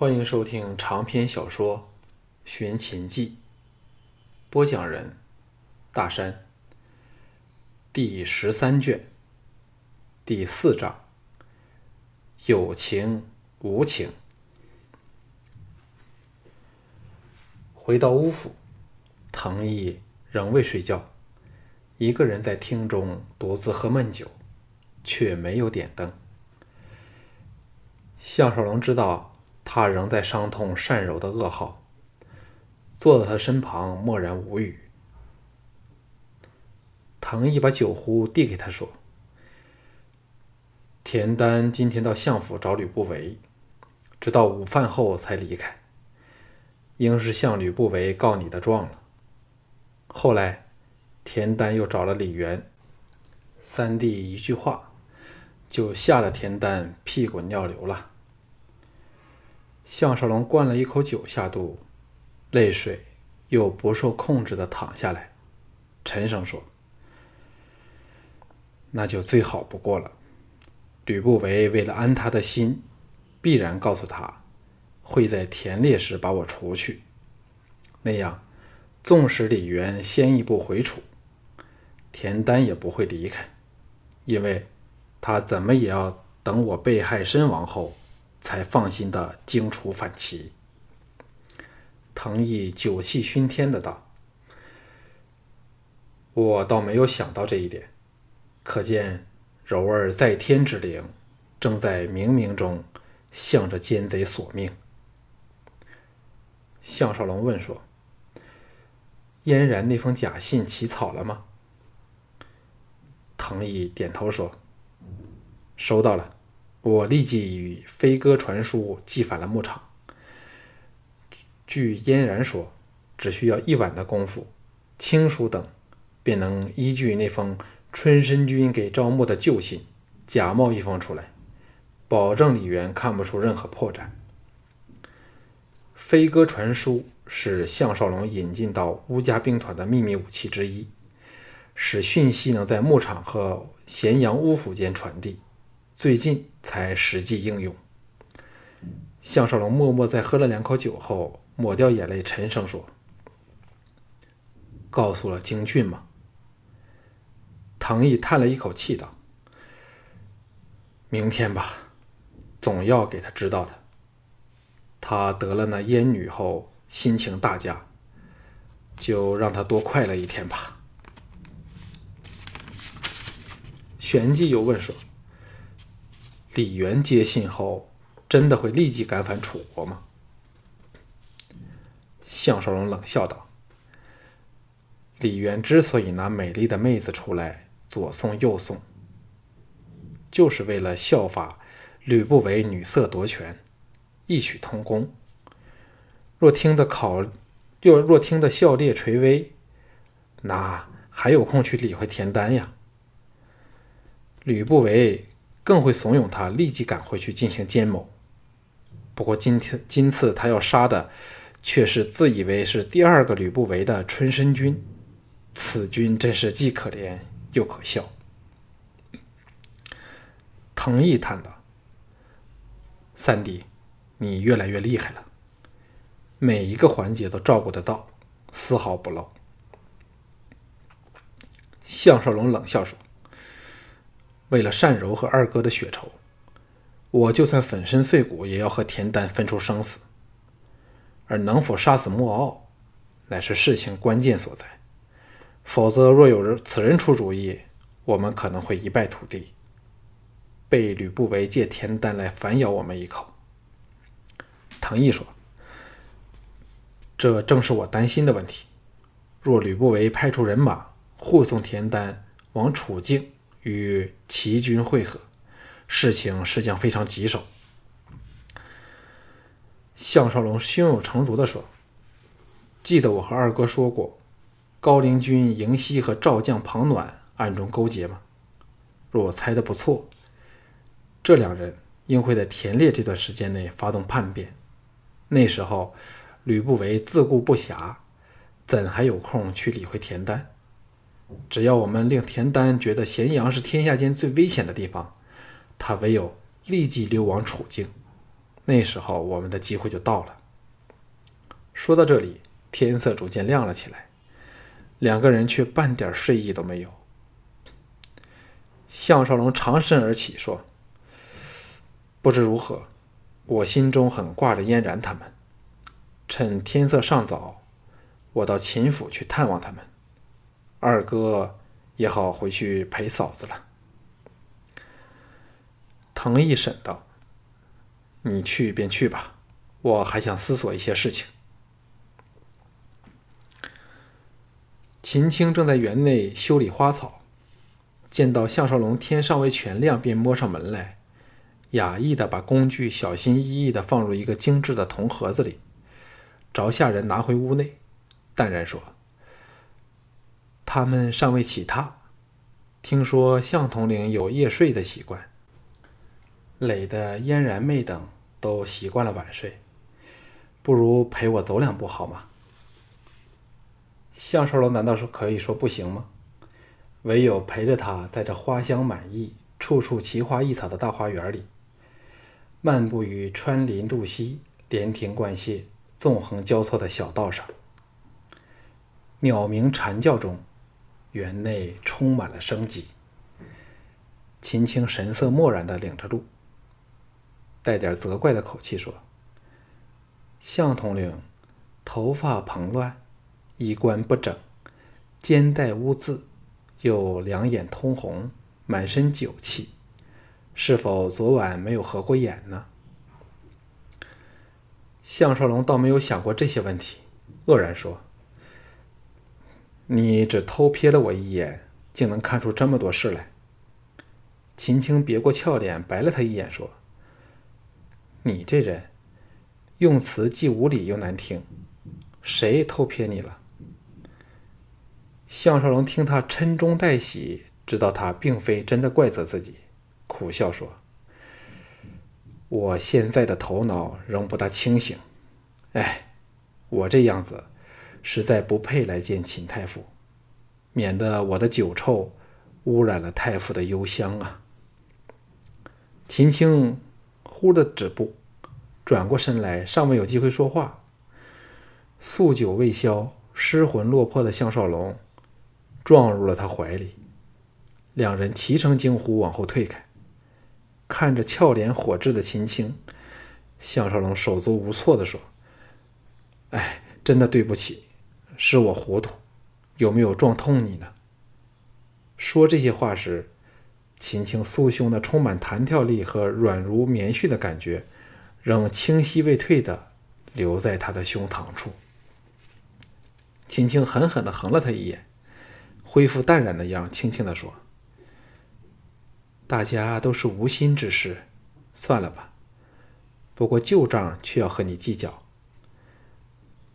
欢迎收听长篇小说《寻秦记》，播讲人：大山。第十三卷，第四章：有情无情。回到乌府，藤毅仍未睡觉，一个人在厅中独自喝闷酒，却没有点灯。项少龙知道。他仍在伤痛善柔的噩耗，坐在他身旁，默然无语。藤毅把酒壶递给他说：“田丹今天到相府找吕不韦，直到午饭后才离开，应是向吕不韦告你的状了。后来，田丹又找了李元，三弟一句话，就吓得田丹屁滚尿流了。”项少龙灌了一口酒下肚，泪水又不受控制的淌下来，沉声说：“那就最好不过了。吕不韦为了安他的心，必然告诉他，会在田猎时把我除去。那样，纵使李渊先一步回楚，田丹也不会离开，因为他怎么也要等我被害身亡后。”才放心的荆楚反齐。藤毅酒气熏天的道：“我倒没有想到这一点，可见柔儿在天之灵，正在冥冥中向着奸贼索命。”项少龙问说：“嫣然那封假信起草了吗？”藤毅点头说：“收到了。”我立即与飞鸽传书寄返了牧场。据嫣然说，只需要一晚的功夫，青书等便能依据那封春申君给赵牧的旧信，假冒一封出来，保证李渊看不出任何破绽。飞鸽传书是项少龙引进到乌家兵团的秘密武器之一，使讯息能在牧场和咸阳乌府间传递。最近才实际应用。项少龙默默在喝了两口酒后，抹掉眼泪，沉声说：“告诉了京俊吗？”唐毅叹了一口气道：“明天吧，总要给他知道的。他得了那烟女后，心情大佳，就让他多快乐一天吧。”旋即又问说。李元接信后，真的会立即赶返楚国吗？项少龙冷笑道：“李元之所以拿美丽的妹子出来左送右送，就是为了效法吕不韦女色夺权，异曲同工。若听得考，又若听得笑猎垂危，哪还有空去理会田丹呀？吕不韦。”更会怂恿他立即赶回去进行奸谋。不过今天今次他要杀的，却是自以为是第二个吕不韦的春申君。此君真是既可怜又可笑。藤毅叹道：“三弟，你越来越厉害了，每一个环节都照顾得到，丝毫不漏。”项少龙冷笑说。为了单柔和二哥的血仇，我就算粉身碎骨，也要和田丹分出生死。而能否杀死莫傲，乃是事情关键所在。否则，若有人此人出主意，我们可能会一败涂地，被吕不韦借田丹来反咬我们一口。唐毅说：“这正是我担心的问题。若吕不韦派出人马护送田丹往楚境。”与齐军会合，事情势将非常棘手。项少龙胸有成竹地说：“记得我和二哥说过，高陵军营西和赵将庞暖暗中勾结吗？若我猜的不错，这两人应会在田猎这段时间内发动叛变。那时候，吕不韦自顾不暇，怎还有空去理会田丹？”只要我们令田丹觉得咸阳是天下间最危险的地方，他唯有立即流亡楚境，那时候我们的机会就到了。说到这里，天色逐渐亮了起来，两个人却半点睡意都没有。项少龙长身而起，说：“不知如何，我心中很挂着嫣然他们。趁天色尚早，我到秦府去探望他们。二哥也好回去陪嫂子了。”滕毅审道：“你去便去吧，我还想思索一些事情。”秦青正在园内修理花草，见到项少龙天尚未全亮，便摸上门来，雅意的把工具小心翼翼的放入一个精致的铜盒子里，着下人拿回屋内，淡然说：“他们尚未起榻，听说向统领有夜睡的习惯。”累的嫣然妹等都习惯了晚睡，不如陪我走两步好吗？向少龙难道说可以说不行吗？唯有陪着他在这花香满溢、处处奇花异草的大花园里，漫步于穿林渡溪、连亭贯榭、纵横交错的小道上，鸟鸣蝉叫中，园内充满了生机。秦青神色漠然的领着路。带点责怪的口气说：“向统领，头发蓬乱，衣冠不整，肩带污渍，又两眼通红，满身酒气，是否昨晚没有合过眼呢？”项少龙倒没有想过这些问题，愕然说：“你只偷瞥了我一眼，竟能看出这么多事来？”秦青别过俏脸，白了他一眼说。你这人，用词既无理又难听，谁偷瞥你了？项少龙听他嗔中带喜，知道他并非真的怪责自己，苦笑说：“我现在的头脑仍不大清醒，哎，我这样子，实在不配来见秦太傅，免得我的酒臭污染了太傅的幽香啊。”秦青。忽的止步，转过身来，尚未有机会说话。宿酒未消，失魂落魄的项少龙撞入了他怀里，两人齐声惊呼，往后退开。看着俏脸火炙的秦青，项少龙手足无措地说：“哎，真的对不起，是我糊涂，有没有撞痛你呢？”说这些话时。秦青酥胸的充满弹跳力和软如棉絮的感觉，仍清晰未退的留在他的胸膛处。秦青狠狠的横了他一眼，恢复淡然的样，轻轻的说：“大家都是无心之事，算了吧。不过旧账却要和你计较。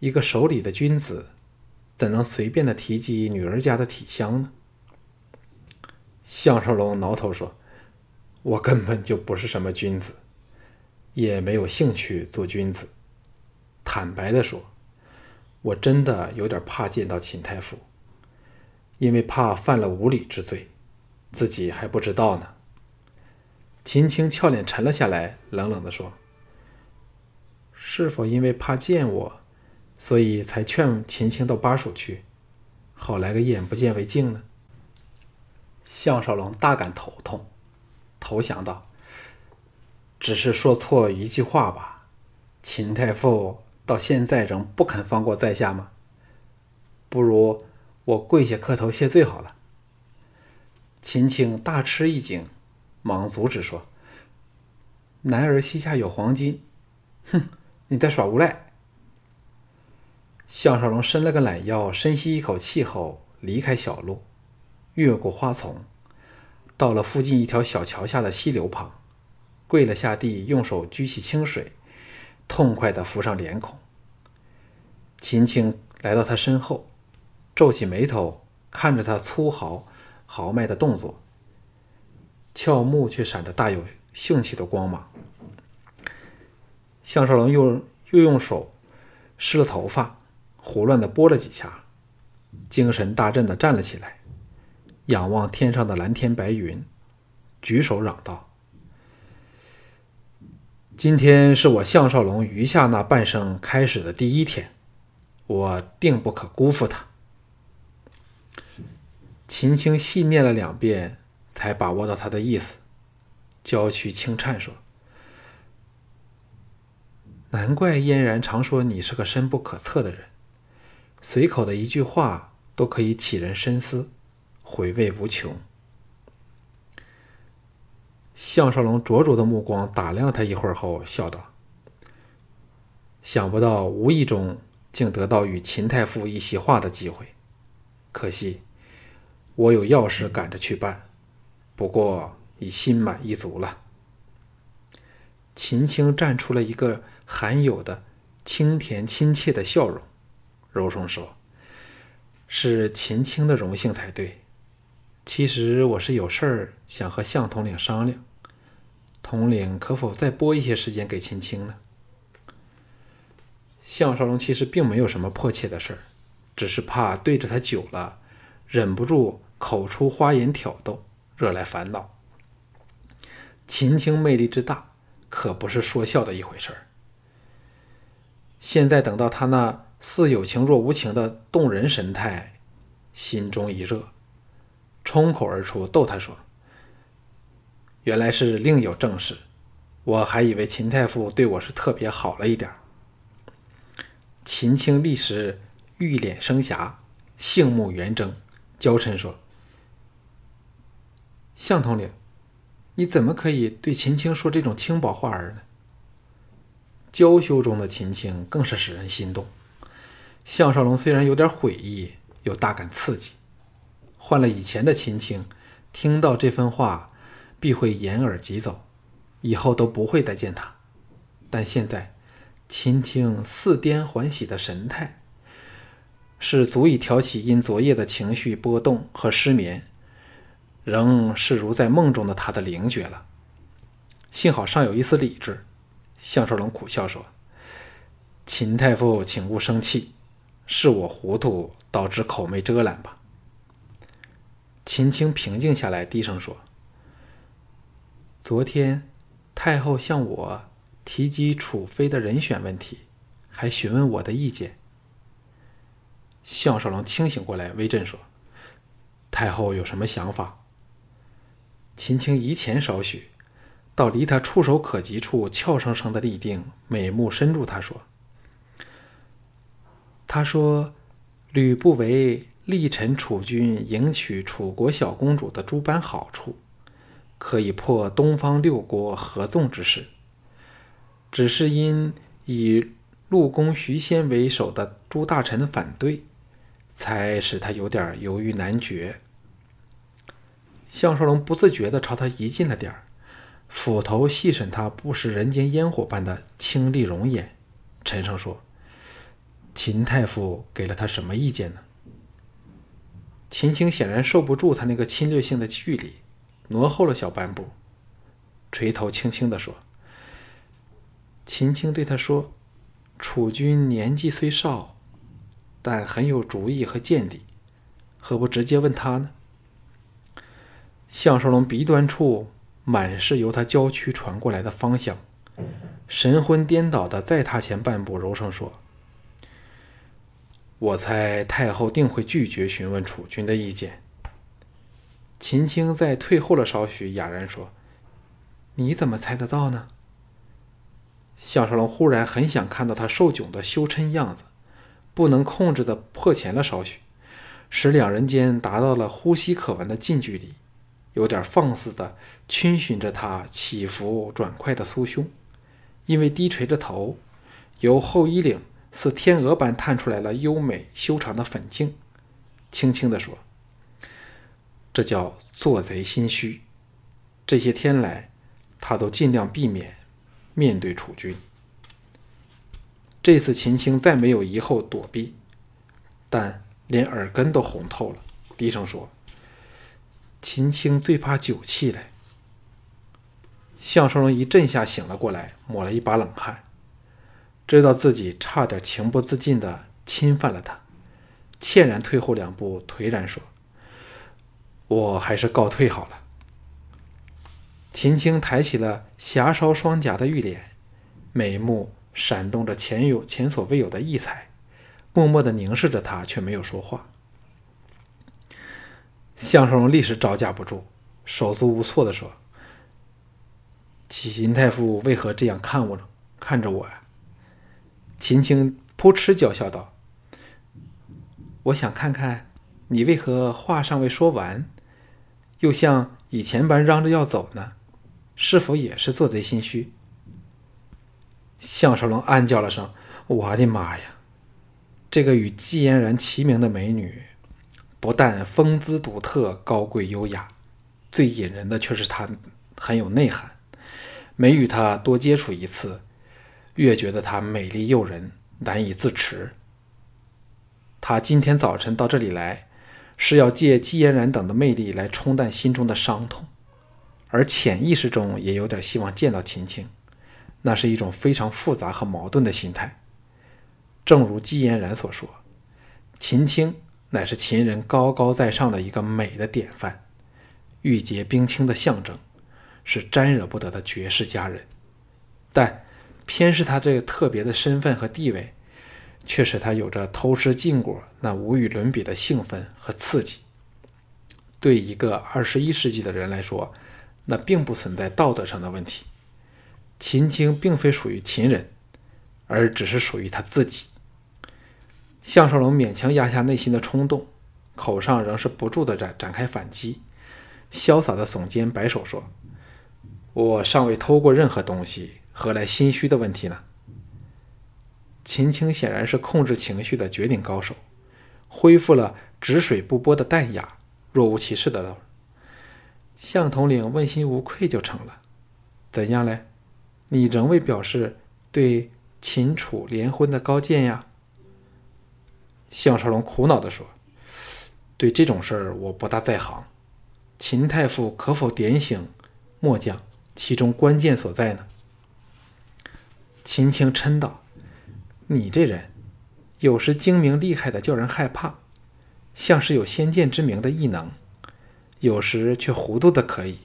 一个守礼的君子，怎能随便的提及女儿家的体香呢？”项少龙挠头说：“我根本就不是什么君子，也没有兴趣做君子。坦白的说，我真的有点怕见到秦太傅，因为怕犯了无礼之罪，自己还不知道呢。”秦青俏脸沉了下来，冷冷的说：“是否因为怕见我，所以才劝秦青到巴蜀去，好来个眼不见为净呢？”项少龙大感头痛，投降道：“只是说错一句话吧。秦太傅到现在仍不肯放过在下吗？不如我跪下磕头谢罪好了。”秦青大吃一惊，忙阻止说：“男儿膝下有黄金，哼，你在耍无赖。”项少龙伸了个懒腰，深吸一口气后离开小路。越过花丛，到了附近一条小桥下的溪流旁，跪了下地，用手举起清水，痛快地浮上脸孔。秦青来到他身后，皱起眉头看着他粗豪豪迈的动作，俏目却闪着大有兴趣的光芒。项少龙又又用手湿了头发，胡乱地拨了几下，精神大振地站了起来。仰望天上的蓝天白云，举手嚷道：“今天是我项少龙余下那半生开始的第一天，我定不可辜负他。秦青细念了两遍，才把握到他的意思，娇躯轻颤说：“难怪嫣然常说你是个深不可测的人，随口的一句话都可以启人深思，回味无穷。”项少龙灼灼的目光打量他一会儿后，笑道：“想不到无意中竟得到与秦太傅一席话的机会，可惜我有要事赶着去办，不过已心满意足了。”秦青绽出了一个含有的清甜亲切的笑容，柔声说：“是秦青的荣幸才对。”其实我是有事儿想和向统领商量，统领可否再拨一些时间给秦青呢？向少龙其实并没有什么迫切的事儿，只是怕对着他久了，忍不住口出花言挑逗，惹来烦恼。秦青魅力之大，可不是说笑的一回事儿。现在等到他那似有情若无情的动人神态，心中一热。冲口而出，逗他说：“原来是另有正事，我还以为秦太傅对我是特别好了一点。”秦青立时玉脸生霞，杏目圆睁，娇嗔说：“向统领，你怎么可以对秦青说这种轻薄话儿呢？”娇羞中的秦青更是使人心动。项少龙虽然有点悔意，又大感刺激。换了以前的秦青，听到这番话，必会掩耳疾走，以后都不会再见他。但现在，秦青似癫还喜的神态，是足以挑起因昨夜的情绪波动和失眠，仍是如在梦中的他的灵觉了。幸好尚有一丝理智。项少龙苦笑说：“秦太傅，请勿生气，是我糊涂，导致口没遮拦吧。”秦青平静下来，低声说：“昨天太后向我提及楚妃的人选问题，还询问我的意见。”项少龙清醒过来，微震说：“太后有什么想法？”秦青移前少许，到离他触手可及处，俏生生的立定，美目深注，他说：“他说，吕不韦。”力陈楚军迎娶楚国小公主的诸般好处，可以破东方六国合纵之势。只是因以陆公徐仙为首的诸大臣反对，才使他有点犹豫难决。项少龙不自觉地朝他移近了点儿，斧头细审他不食人间烟火般的清丽容颜，沉声说：“秦太傅给了他什么意见呢？”秦青显然受不住他那个侵略性的距离，挪后了小半步，垂头轻轻地说：“秦青对他说，楚军年纪虽少，但很有主意和见地，何不直接问他呢？”项少龙鼻端处满是由他娇躯传过来的芳香，神魂颠倒的再踏前半步，柔声说。我猜太后定会拒绝询问楚君的意见。秦青在退后了少许，哑然说：“你怎么猜得到呢？”项少龙忽然很想看到他受窘的羞嗔样子，不能控制的迫前了少许，使两人间达到了呼吸可闻的近距离，有点放肆的逡巡着他起伏转快的酥胸，因为低垂着头，由后衣领。似天鹅般探出来了优美修长的粉颈，轻轻地说：“这叫做贼心虚。这些天来，他都尽量避免面对楚军。这次秦青再没有疑后躲避，但连耳根都红透了，低声说：‘秦青最怕酒气嘞。’项少龙一阵下醒了过来，抹了一把冷汗。知道自己差点情不自禁地侵犯了他，歉然退后两步，颓然说：“我还是告退好了。”秦青抬起了霞烧双颊的玉脸，眉目闪动着前有前所未有的异彩，默默地凝视着他，却没有说话。项少龙立时招架不住，手足无措地说：“秦太傅为何这样看我呢，看着我呀？”秦青扑哧娇笑道：“我想看看你为何话尚未说完，又像以前般嚷着要走呢？是否也是做贼心虚？”项少龙暗叫了声：“我的妈呀！这个与季嫣然齐名的美女，不但风姿独特、高贵优雅，最引人的却是她很有内涵。每与她多接触一次，越觉得她美丽诱人，难以自持。他今天早晨到这里来，是要借季嫣然等的魅力来冲淡心中的伤痛，而潜意识中也有点希望见到秦青。”那是一种非常复杂和矛盾的心态。正如季嫣然所说，秦青乃是秦人高高在上的一个美的典范，玉洁冰清的象征，是沾惹不得的绝世佳人。但偏是他这个特别的身份和地位，却使他有着偷吃禁果那无与伦比的兴奋和刺激。对一个二十一世纪的人来说，那并不存在道德上的问题。秦青并非属于秦人，而只是属于他自己。项少龙勉强压下内心的冲动，口上仍是不住的展展开反击，潇洒的耸肩摆手说：“我尚未偷过任何东西，何来心虚的问题呢？”秦青显然是控制情绪的绝顶高手，恢复了止水不波的淡雅，若无其事的道：“项统领问心无愧就成了，怎样嘞？”你仍未表示对秦楚联婚的高见呀？项少龙苦恼地说：“对这种事儿我不大在行，秦太傅可否点醒末将，其中关键所在呢？”秦青嗔道：“你这人，有时精明厉害的叫人害怕，像是有先见之明的异能；有时却糊涂的可以。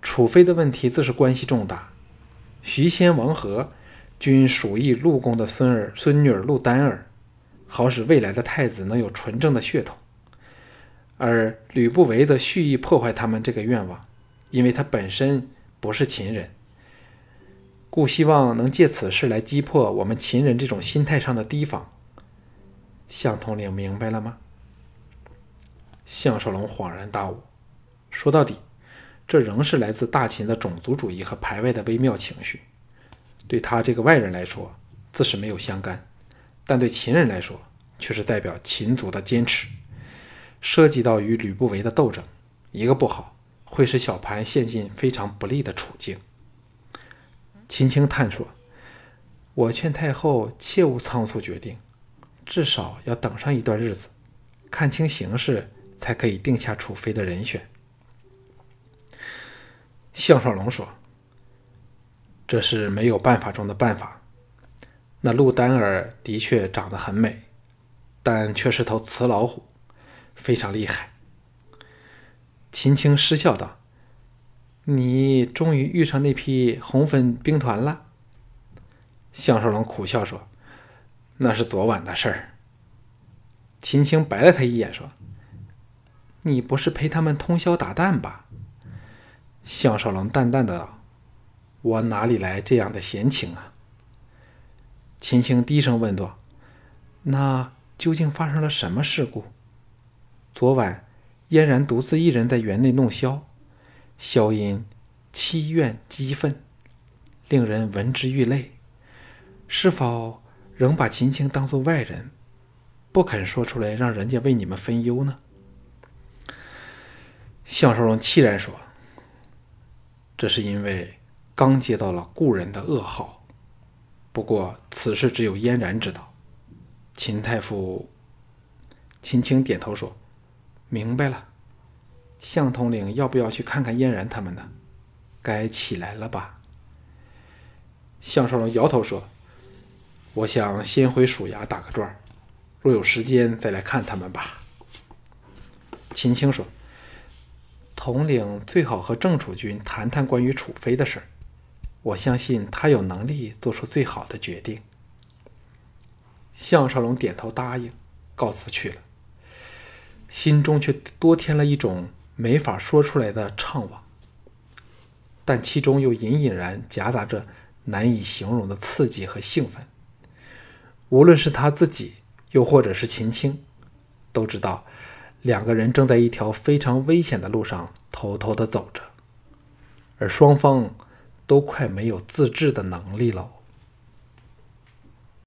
楚妃的问题自是关系重大。”徐仙、王和均属意陆公的孙儿、孙女儿陆丹儿，好使未来的太子能有纯正的血统；而吕不韦则蓄意破坏他们这个愿望，因为他本身不是秦人，故希望能借此事来击破我们秦人这种心态上的提防。项统领明白了吗？项少龙恍然大悟，说到底。这仍是来自大秦的种族主义和排外的微妙情绪，对他这个外人来说，自是没有相干；但对秦人来说，却是代表秦族的坚持。涉及到与吕不韦的斗争，一个不好，会使小盘陷进非常不利的处境。秦青叹说：“我劝太后切勿仓促决定，至少要等上一段日子，看清形势，才可以定下楚妃的人选。”项少龙说：“这是没有办法中的办法。那陆丹儿的确长得很美，但却是头雌老虎，非常厉害。”秦青失笑道：“你终于遇上那批红粉兵团了。”项少龙苦笑说：“那是昨晚的事儿。”秦青白了他一眼说：“你不是陪他们通宵达旦吧？”项少龙淡淡的道：“我哪里来这样的闲情啊？”秦青低声问道：“那究竟发生了什么事故？昨晚嫣然独自一人在园内弄箫，箫音凄怨激愤，令人闻之欲泪。是否仍把秦青当作外人，不肯说出来，让人家为你们分忧呢？”项少龙凄然说。这是因为刚接到了故人的噩耗，不过此事只有嫣然知道。秦太傅，秦青点头说：“明白了。”向统领要不要去看看嫣然他们呢？该起来了吧？项少龙摇头说：“我想先回署衙打个转若有时间再来看他们吧。”秦青说。统领最好和郑楚军谈谈关于楚妃的事儿，我相信他有能力做出最好的决定。项少龙点头答应，告辞去了，心中却多添了一种没法说出来的怅惘，但其中又隐隐然夹杂着难以形容的刺激和兴奋。无论是他自己，又或者是秦青，都知道两个人正在一条非常危险的路上偷偷的走着，而双方都快没有自制的能力了。